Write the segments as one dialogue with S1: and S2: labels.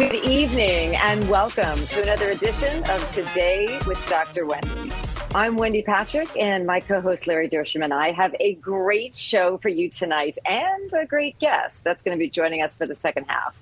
S1: Good evening and welcome to another edition of Today with Dr. Wendy. I'm Wendy Patrick and my co-host Larry Dersham and I have a great show for you tonight and a great guest that's going to be joining us for the second half.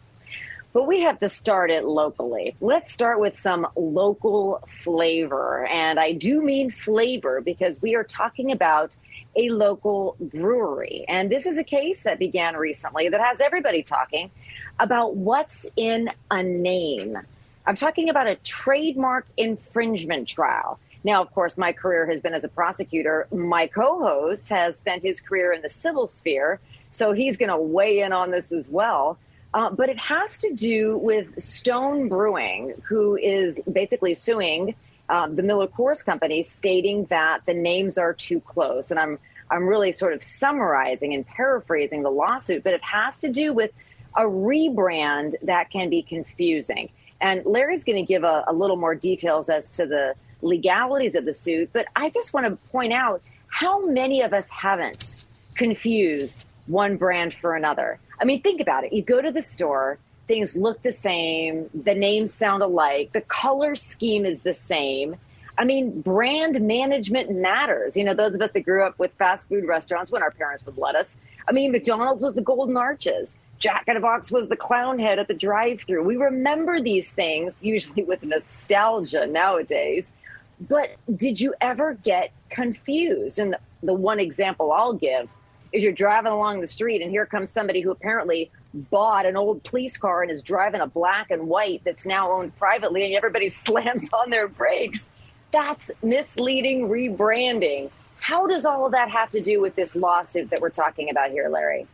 S1: But we have to start it locally. Let's start with some local flavor. And I do mean flavor because we are talking about a local brewery. And this is a case that began recently that has everybody talking about what's in a name. I'm talking about a trademark infringement trial. Now, of course, my career has been as a prosecutor. My co host has spent his career in the civil sphere, so he's going to weigh in on this as well. Uh, but it has to do with Stone Brewing, who is basically suing um, the Miller Coors Company, stating that the names are too close. And I'm I'm really sort of summarizing and paraphrasing the lawsuit, but it has to do with a rebrand that can be confusing. And Larry's going to give a, a little more details as to the legalities of the suit, but I just want to point out how many of us haven't confused one brand for another. I mean, think about it. You go to the store, things look the same, the names sound alike, the color scheme is the same. I mean, brand management matters. You know, those of us that grew up with fast food restaurants when our parents would let us. I mean, McDonald's was the Golden Arches. Jack in the Box was the clown head at the drive through. We remember these things, usually with nostalgia nowadays. But did you ever get confused? And the, the one example I'll give is you're driving along the street and here comes somebody who apparently bought an old police car and is driving a black and white that's now owned privately and everybody slams on their brakes. That's misleading rebranding. How does all of that have to do with this lawsuit that we're talking about here, Larry?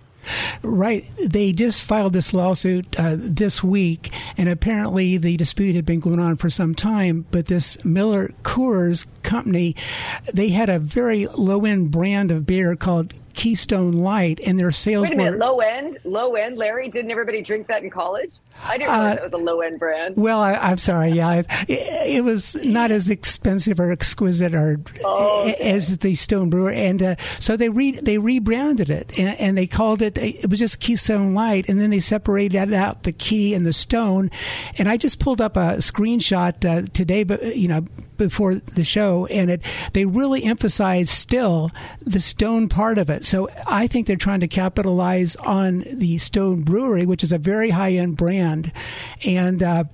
S2: Right. They just filed this lawsuit uh, this week, and apparently the dispute had been going on for some time. But this Miller Coors company, they had a very low end brand of beer called Keystone Light, and their sales.
S1: Wait a minute,
S2: were,
S1: low end, low end. Larry, didn't everybody drink that in college? I didn't realize uh, it was a low end brand.
S2: Well, I, am sorry. Yeah, it, it, was not as expensive or exquisite or oh, okay. as the Stone Brewer, and uh, so they re, they rebranded it and, and, they called it. It was just Keystone Light, and then they separated out the key and the stone. And I just pulled up a screenshot uh, today, but you know before the show, and it they really emphasize still the stone part of it. So I think they're trying to capitalize on the Stone Brewery, which is a very high end brand, and uh,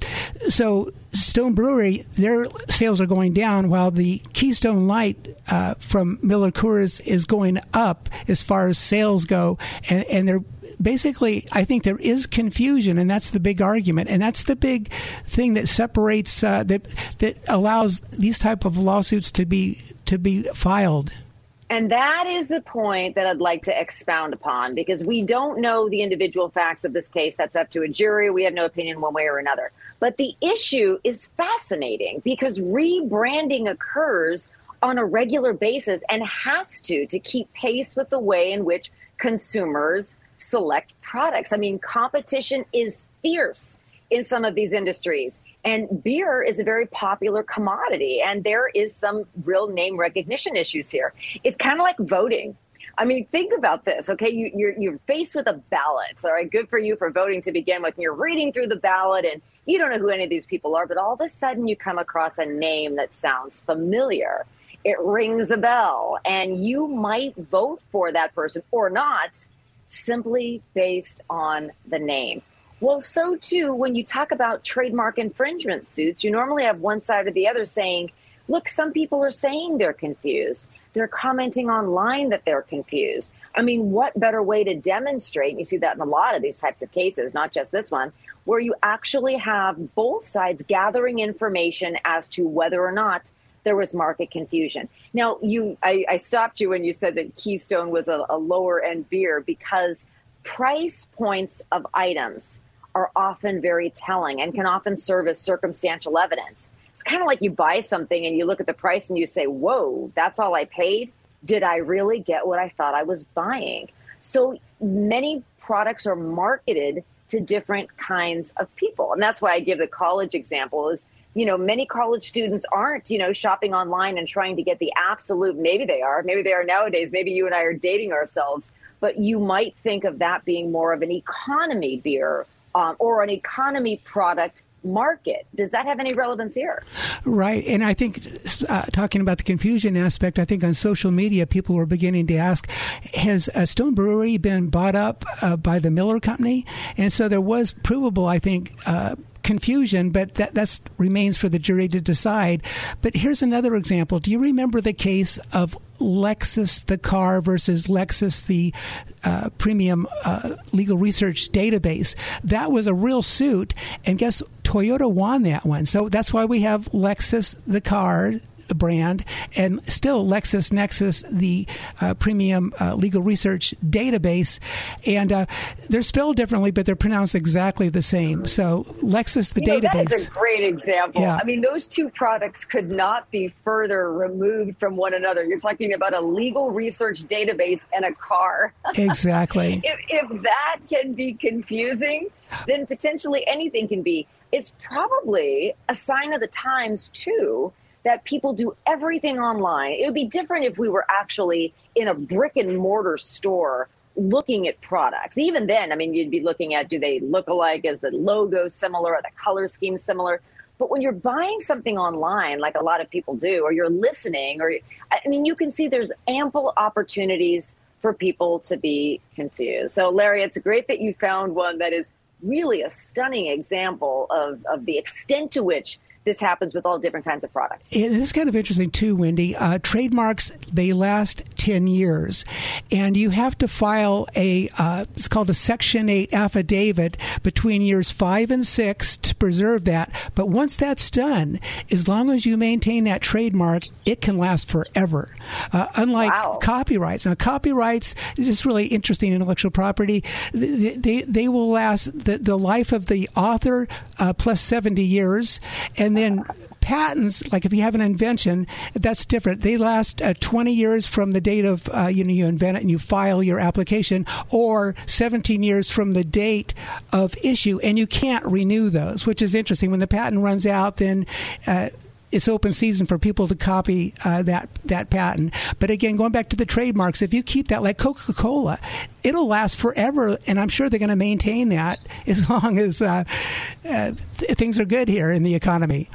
S2: so Stone Brewery, their sales are going down, while the Keystone Light uh, from Miller Coors is going up as far as sales go, and, and they're basically, I think there is confusion, and that's the big argument, and that's the big thing that separates uh, that that allows these type of lawsuits to be to be filed.
S1: And that is the point that I'd like to expound upon because we don't know the individual facts of this case. That's up to a jury. We have no opinion one way or another. But the issue is fascinating because rebranding occurs on a regular basis and has to to keep pace with the way in which consumers select products. I mean, competition is fierce in some of these industries. And beer is a very popular commodity, and there is some real name recognition issues here. It's kind of like voting. I mean, think about this, okay? You, you're, you're faced with a ballot, all right? Good for you for voting to begin with. And you're reading through the ballot, and you don't know who any of these people are, but all of a sudden you come across a name that sounds familiar. It rings a bell, and you might vote for that person or not simply based on the name. Well, so too, when you talk about trademark infringement suits, you normally have one side or the other saying, look, some people are saying they're confused. They're commenting online that they're confused. I mean, what better way to demonstrate? You see that in a lot of these types of cases, not just this one, where you actually have both sides gathering information as to whether or not there was market confusion. Now, you, I, I stopped you when you said that Keystone was a, a lower end beer because price points of items are often very telling and can often serve as circumstantial evidence. It's kind of like you buy something and you look at the price and you say, Whoa, that's all I paid. Did I really get what I thought I was buying? So many products are marketed to different kinds of people. And that's why I give the college example is, you know, many college students aren't, you know, shopping online and trying to get the absolute, maybe they are, maybe they are nowadays, maybe you and I are dating ourselves, but you might think of that being more of an economy beer um, or an economy product market. Does that have any relevance here?
S2: Right. And I think uh, talking about the confusion aspect, I think on social media, people were beginning to ask, has a Stone Brewery been bought up uh, by the Miller Company? And so there was provable, I think, uh, confusion, but that that's remains for the jury to decide. But here's another example. Do you remember the case of Lexus the car versus Lexis the uh, premium uh, legal research database? That was a real suit, and guess Toyota won that one. So that's why we have Lexus the car brand, and still LexisNexis, the uh, premium uh, legal research database. And uh, they're spelled differently, but they're pronounced exactly the same. So Lexis, the
S1: you
S2: database.
S1: Know, that is a great example. Yeah. I mean, those two products could not be further removed from one another. You're talking about a legal research database and a car.
S2: Exactly.
S1: if, if that can be confusing, then potentially anything can be. It's probably a sign of the times, too, that people do everything online. It would be different if we were actually in a brick and mortar store looking at products. Even then, I mean, you'd be looking at do they look alike? Is the logo similar? Are the color scheme similar? But when you're buying something online, like a lot of people do, or you're listening, or I mean, you can see there's ample opportunities for people to be confused. So, Larry, it's great that you found one that is really a stunning example of, of the extent to which this happens with all different kinds of products.
S2: It is kind of interesting too, Wendy. Uh, trademarks they last ten years, and you have to file a uh, it's called a Section Eight affidavit between years five and six to preserve that. But once that's done, as long as you maintain that trademark, it can last forever. Uh, unlike wow. copyrights, now copyrights is just really interesting intellectual property. They they, they will last the, the life of the author uh, plus seventy years, and and then patents, like if you have an invention, that's different. They last uh, 20 years from the date of, uh, you know, you invent it and you file your application, or 17 years from the date of issue, and you can't renew those, which is interesting. When the patent runs out, then uh, it's open season for people to copy uh, that that patent. But again, going back to the trademarks, if you keep that like Coca Cola, it'll last forever, and I'm sure they're going to maintain that as long as uh, uh, th- things are good here in the economy.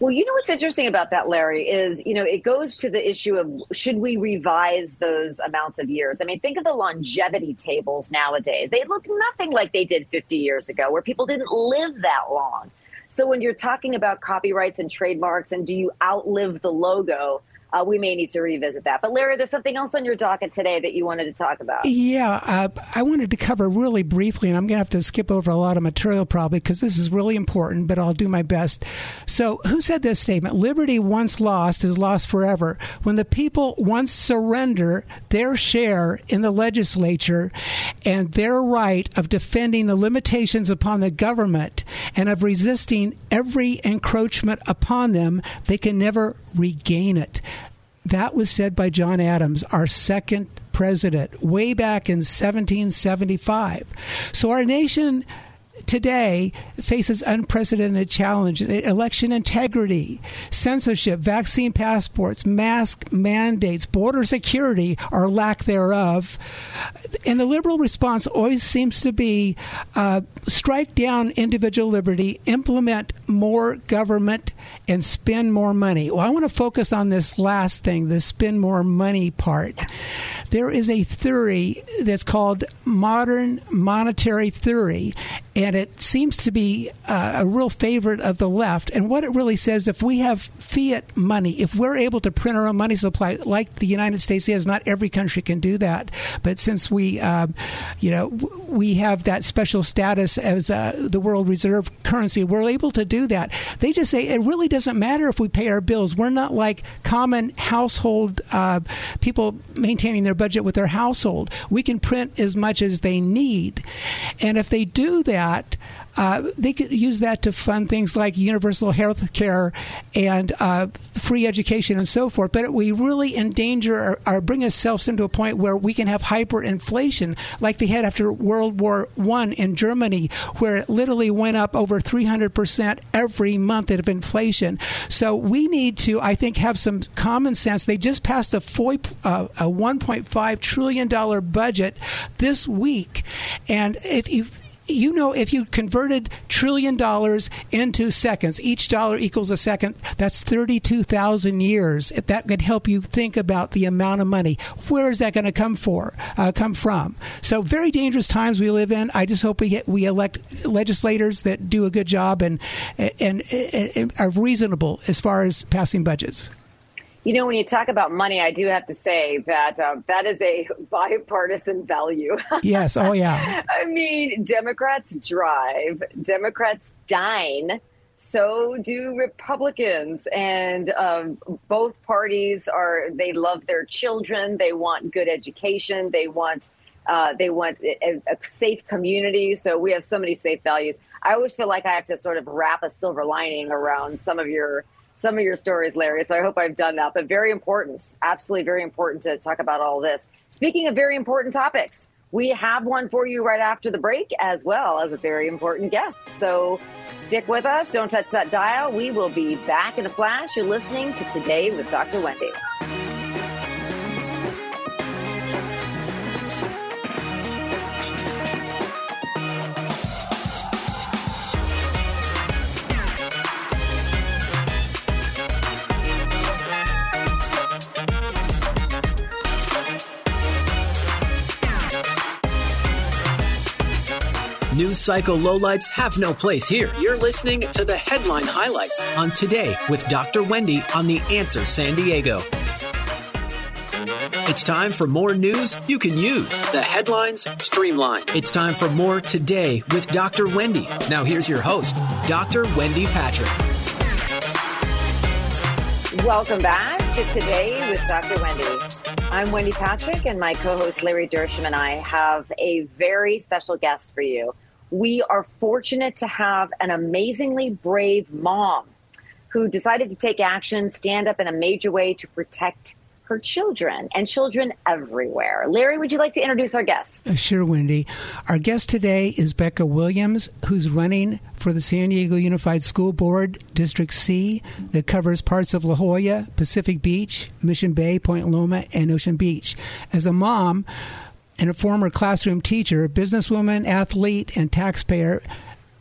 S1: Well, you know what's interesting about that, Larry, is you know it goes to the issue of should we revise those amounts of years? I mean, think of the longevity tables nowadays; they look nothing like they did 50 years ago, where people didn't live that long. So when you're talking about copyrights and trademarks and do you outlive the logo, uh, we may need to revisit that. But Larry, there's something else on your docket today that you wanted to talk about.
S2: Yeah, uh, I wanted to cover really briefly, and I'm going to have to skip over a lot of material probably because this is really important, but I'll do my best. So, who said this statement? Liberty once lost is lost forever. When the people once surrender their share in the legislature and their right of defending the limitations upon the government and of resisting every encroachment upon them, they can never regain it. That was said by John Adams, our second president, way back in 1775. So our nation today faces unprecedented challenges election integrity, censorship, vaccine passports, mask mandates, border security, or lack thereof. And the liberal response always seems to be uh, strike down individual liberty, implement more government, and spend more money. Well, I want to focus on this last thing, the spend more money part. There is a theory that's called modern monetary theory. And and it seems to be uh, a real favorite of the left. And what it really says, if we have fiat money, if we're able to print our own money supply, like the United States is, not every country can do that. But since we, uh, you know, we have that special status as uh, the world reserve currency, we're able to do that. They just say it really doesn't matter if we pay our bills. We're not like common household uh, people maintaining their budget with their household. We can print as much as they need. And if they do that, uh, they could use that to fund things like universal health care and uh, free education and so forth. But we really endanger or, or, bring ourselves into a point where we can have hyperinflation, like they had after World War One in Germany, where it literally went up over 300 percent every month of inflation. So we need to, I think, have some common sense. They just passed a, uh, a 1.5 trillion dollar budget this week, and if you you know, if you converted trillion dollars into seconds, each dollar equals a second, that's 32,000 years. That could help you think about the amount of money. Where is that going to come for, uh, come from? So very dangerous times we live in. I just hope we get, we elect legislators that do a good job and, and, and, and are reasonable as far as passing budgets.
S1: You know, when you talk about money, I do have to say that uh, that is a bipartisan value.
S2: yes. Oh, yeah.
S1: I mean, Democrats drive, Democrats dine. So do Republicans, and um, both parties are. They love their children. They want good education. They want uh, they want a, a, safe community. So we have so many safe values. I always feel like I have to sort of wrap a silver lining around some of your some of your stories, Larry. So I hope I've done that. But very important, absolutely very important to talk about all this. Speaking of very important topics, we have one for you right after the break, as well as a very important guest. So stick with us. Don't touch that dial. We will be back in a flash. You're listening to Today with Dr. Wendy.
S3: Cycle lowlights have no place here. You're listening to the headline highlights on Today with Dr. Wendy on The Answer San Diego. It's time for more news you can use. The headlines streamlined. It's time for more Today with Dr. Wendy. Now, here's your host, Dr. Wendy Patrick.
S1: Welcome back to Today with Dr. Wendy. I'm Wendy Patrick, and my co host Larry Dersham and I have a very special guest for you we are fortunate to have an amazingly brave mom who decided to take action, stand up in a major way to protect her children and children everywhere. Larry, would you like to introduce our guest?
S2: Uh, sure, Wendy. Our guest today is Becca Williams, who's running for the San Diego Unified School Board District C that covers parts of La Jolla, Pacific Beach, Mission Bay, Point Loma, and Ocean Beach. As a mom, and a former classroom teacher, businesswoman, athlete, and taxpayer,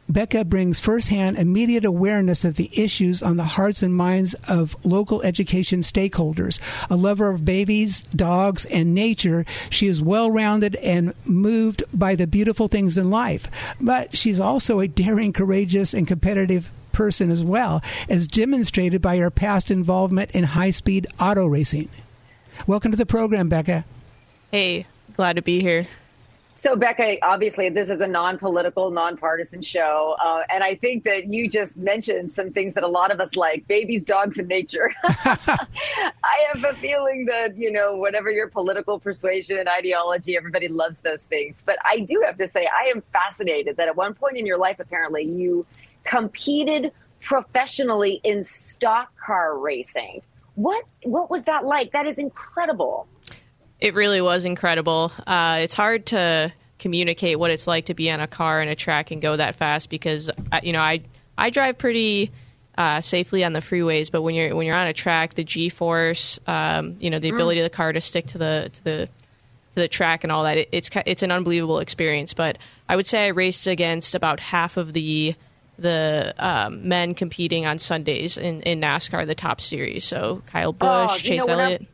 S2: Becca brings firsthand immediate awareness of the issues on the hearts and minds of local education stakeholders. A lover of babies, dogs, and nature, she is well rounded and moved by the beautiful things in life. But she's also a daring, courageous, and competitive person as well, as demonstrated by her past involvement in high speed auto racing. Welcome to the program, Becca.
S4: Hey, glad to be here.
S1: So, Becca, obviously, this is a non political, non-partisan show. Uh, and I think that you just mentioned some things that a lot of us like babies, dogs, and nature. I have a feeling that, you know, whatever your political persuasion, and ideology, everybody loves those things. But I do have to say, I am fascinated that at one point in your life, apparently, you competed professionally in stock car racing. What, what was that like? That is incredible.
S4: It really was incredible. Uh, it's hard to communicate what it's like to be on a car and a track and go that fast because uh, you know I I drive pretty uh, safely on the freeways, but when you're when you're on a track, the G force, um, you know, the mm. ability of the car to stick to the to the to the track and all that, it, it's it's an unbelievable experience. But I would say I raced against about half of the the um, men competing on Sundays in, in NASCAR, the top series. So Kyle Busch, oh, Chase Elliott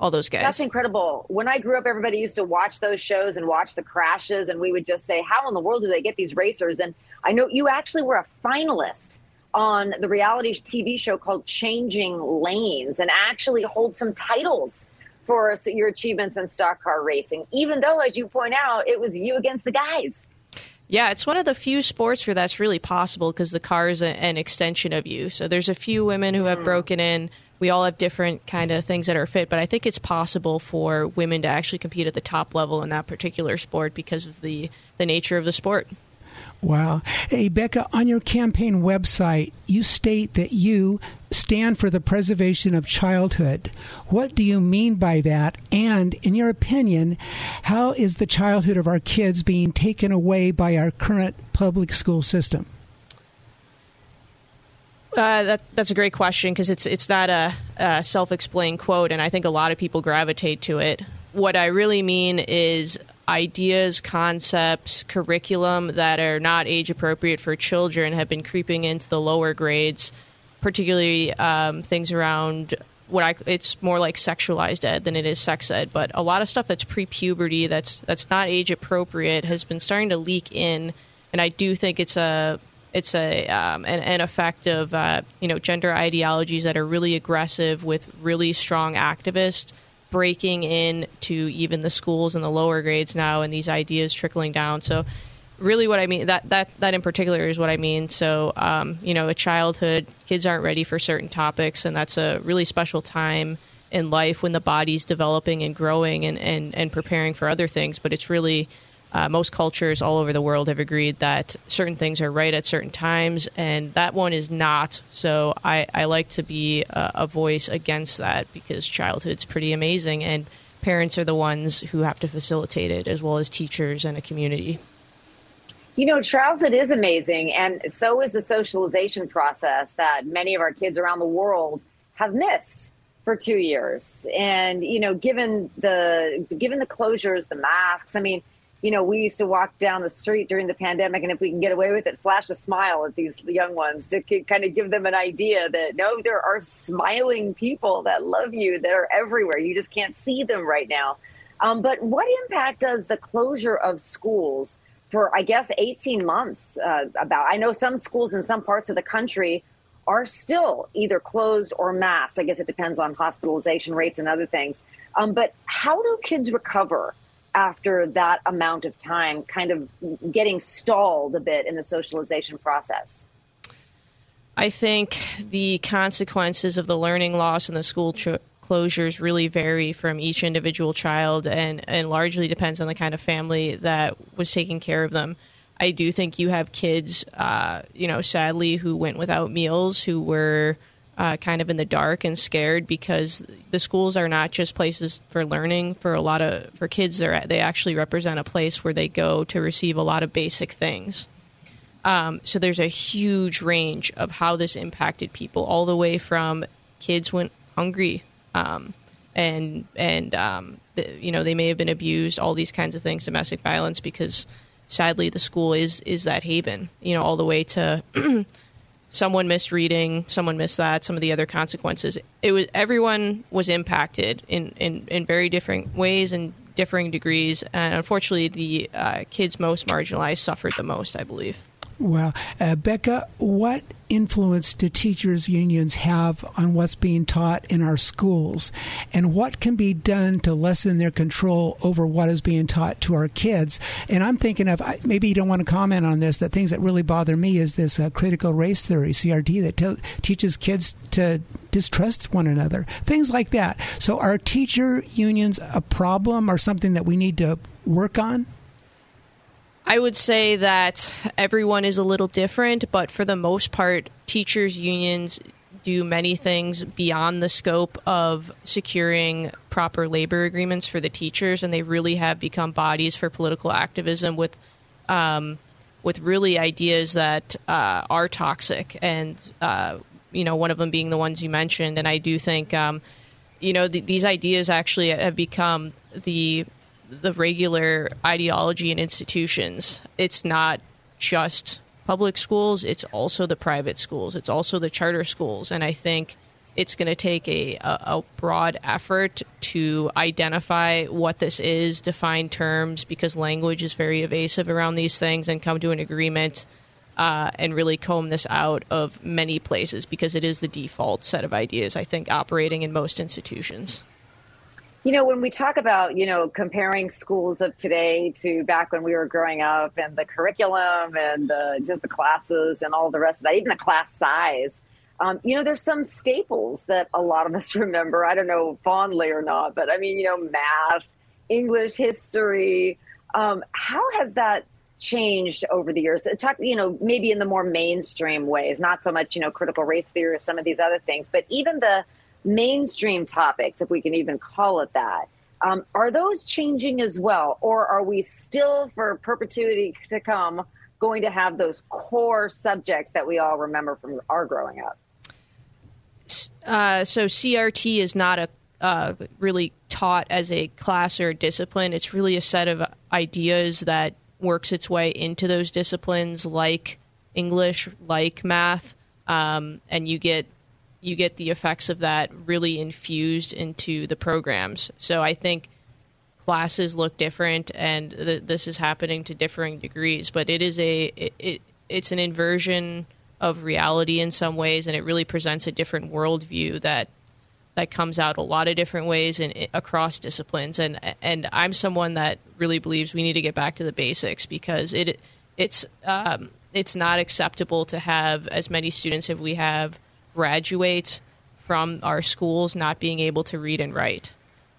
S4: all those guys.
S1: That's incredible. When I grew up, everybody used to watch those shows and watch the crashes, and we would just say, "How in the world do they get these racers?" And I know you actually were a finalist on the reality TV show called Changing Lanes and actually hold some titles for your achievements in stock car racing, even though, as you point out, it was you against the guys.
S4: Yeah, it's one of the few sports where that's really possible because the car is a, an extension of you. So there's a few women who have mm. broken in. We all have different kind of things that are fit, but I think it's possible for women to actually compete at the top level in that particular sport because of the the nature of the sport.
S2: Wow. Hey, Becca, on your campaign website, you state that you stand for the preservation of childhood. What do you mean by that? And in your opinion, how is the childhood of our kids being taken away by our current public school system?
S4: Uh, that, that's a great question because it's it's not a, a self-explained quote, and I think a lot of people gravitate to it. What I really mean is ideas, concepts, curriculum that are not age appropriate for children have been creeping into the lower grades, particularly um, things around what I it's more like sexualized ed than it is sex ed, but a lot of stuff that's pre-puberty that's that's not age appropriate has been starting to leak in, and I do think it's a it's a um, an, an, effect of uh, you know gender ideologies that are really aggressive with really strong activists breaking in to even the schools and the lower grades now, and these ideas trickling down. So, really, what I mean that that that in particular is what I mean. So, um, you know, a childhood, kids aren't ready for certain topics, and that's a really special time in life when the body's developing and growing and and, and preparing for other things. But it's really uh, most cultures all over the world have agreed that certain things are right at certain times, and that one is not. So I, I like to be a, a voice against that because childhood's pretty amazing, and parents are the ones who have to facilitate it, as well as teachers and a community.
S1: You know, childhood is amazing, and so is the socialization process that many of our kids around the world have missed for two years. And you know, given the given the closures, the masks, I mean you know, we used to walk down the street during the pandemic, and if we can get away with it, flash a smile at these young ones to kind of give them an idea that no, there are smiling people that love you that are everywhere. You just can't see them right now. Um, but what impact does the closure of schools for, I guess, 18 months uh, about? I know some schools in some parts of the country are still either closed or masked. I guess it depends on hospitalization rates and other things. Um, but how do kids recover? After that amount of time kind of getting stalled a bit in the socialization process?
S4: I think the consequences of the learning loss and the school tr- closures really vary from each individual child and, and largely depends on the kind of family that was taking care of them. I do think you have kids, uh, you know, sadly, who went without meals, who were uh, kind of in the dark and scared because the schools are not just places for learning for a lot of for kids. They they actually represent a place where they go to receive a lot of basic things. Um, so there's a huge range of how this impacted people all the way from kids went hungry um, and and um, the, you know they may have been abused all these kinds of things domestic violence because sadly the school is is that haven you know all the way to someone missed reading, someone missed that, some of the other consequences. It was everyone was impacted in, in, in very different ways and differing degrees, and unfortunately, the uh, kids most marginalized suffered the most. I believe.
S2: Well, uh, Becca, what influence do teachers' unions have on what's being taught in our schools? And what can be done to lessen their control over what is being taught to our kids? And I'm thinking of maybe you don't want to comment on this, that things that really bother me is this uh, critical race theory, CRT, that te- teaches kids to distrust one another, things like that. So, are teacher unions a problem or something that we need to work on?
S4: I would say that everyone is a little different, but for the most part, teachers' unions do many things beyond the scope of securing proper labor agreements for the teachers, and they really have become bodies for political activism with. Um, with really ideas that uh, are toxic, and uh, you know, one of them being the ones you mentioned. And I do think, um, you know, th- these ideas actually have become the the regular ideology and institutions. It's not just public schools, it's also the private schools, it's also the charter schools. And I think it's going to take a, a, broad effort to identify what this is, define terms, because language is very evasive around these things, and come to an agreement uh, and really comb this out of many places because it is the default set of ideas, I think, operating in most institutions.
S1: You know, when we talk about, you know, comparing schools of today to back when we were growing up and the curriculum and the, just the classes and all the rest of that, even the class size, um, you know, there's some staples that a lot of us remember. I don't know fondly or not, but I mean, you know, math, English, history. Um, how has that changed over the years. Talk, you know, maybe in the more mainstream ways, not so much, you know, critical race theory or some of these other things, but even the mainstream topics, if we can even call it that, um, are those changing as well? Or are we still, for perpetuity to come, going to have those core subjects that we all remember from our growing up?
S4: Uh, so CRT is not a uh, really taught as a class or a discipline. It's really a set of ideas that works its way into those disciplines like English, like math, um, and you get you get the effects of that really infused into the programs. So I think classes look different, and th- this is happening to differing degrees. But it is a it, it, it's an inversion of reality in some ways, and it really presents a different worldview that that comes out a lot of different ways and across disciplines. And and I'm someone that really believes we need to get back to the basics because it it's um, it's not acceptable to have as many students as we have graduate from our schools not being able to read and write.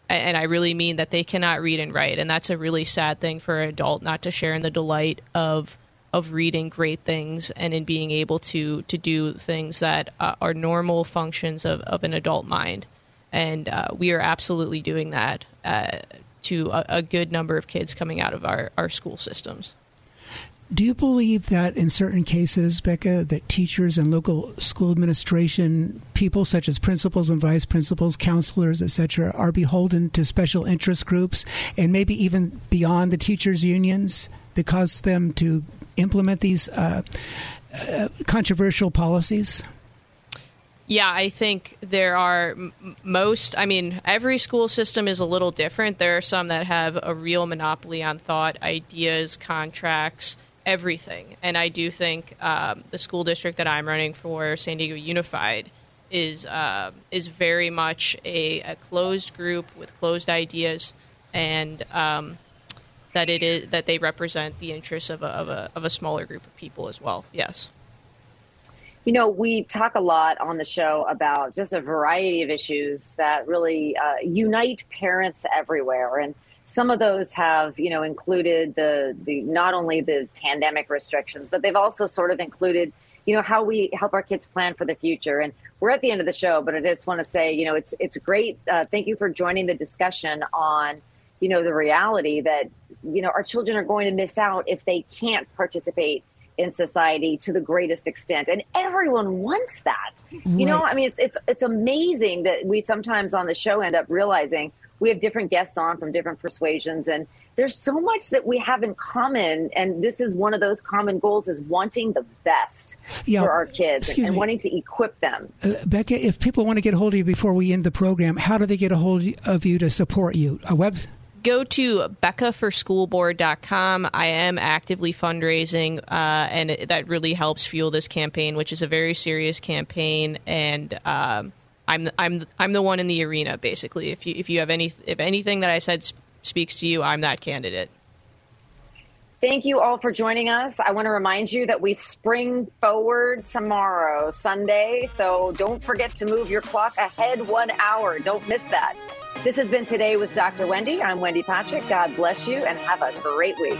S4: And I really mean that they cannot read and write, and that's a really sad thing for an adult not to share in the delight of of reading great things and in being able to to do things that uh, are normal functions of, of an adult mind. And uh, we are absolutely doing that uh, to a, a, good number of kids coming out of our, our school systems.
S2: Do you believe that in certain cases, Becca, that teachers and local school administration people, such as principals and vice principals, counselors, etc., are beholden to special interest groups and maybe even beyond the teachers' unions that cause them to implement these uh, uh, controversial policies?
S4: Yeah, I think there are most. I mean, every school system is a little different. There are some that have a real monopoly on thought, ideas, contracts, everything. And I do think um, the school district that I'm running for, San Diego Unified, is uh, is very much a, a, closed group with closed ideas, and um, that it is that they represent the interests of a, of a of a smaller group of people as well. Yes.
S1: You know, we talk a lot on the show about just a variety of issues that really uh, unite parents everywhere, and some of those have, you know, included the the not only the pandemic restrictions, but they've also sort of included, you know, how we help our kids plan for the future. And we're at the end of the show, but I just want to say, you know, it's it's great. Uh, thank you for joining the discussion on you know, the reality that, you know, our children are going to miss out if they can't participate in society to the greatest extent. And everyone wants that. Right. You know, I mean, it's, it's, it's amazing that we sometimes on the show end up realizing we have different guests on from different persuasions and there's so much that we have in common and this is one of those common goals is wanting the best yeah, for our kids and, and wanting to equip them
S2: uh, becca if people want to get a hold of you before we end the program how do they get a hold of you to support you a web
S4: go to beccaforschoolboard.com. I am actively fundraising, uh, and it, that really helps fuel this campaign, which is a very serious campaign. And um, I'm I'm I'm the one in the arena, basically. If you if you have any if anything that I said sp- speaks to you, I'm that candidate.
S1: Thank you all for joining us. I want to remind you that we spring forward tomorrow, Sunday. So don't forget to move your clock ahead one hour. Don't miss that. This has been Today with Dr. Wendy. I'm Wendy Patrick. God bless you and have a great week.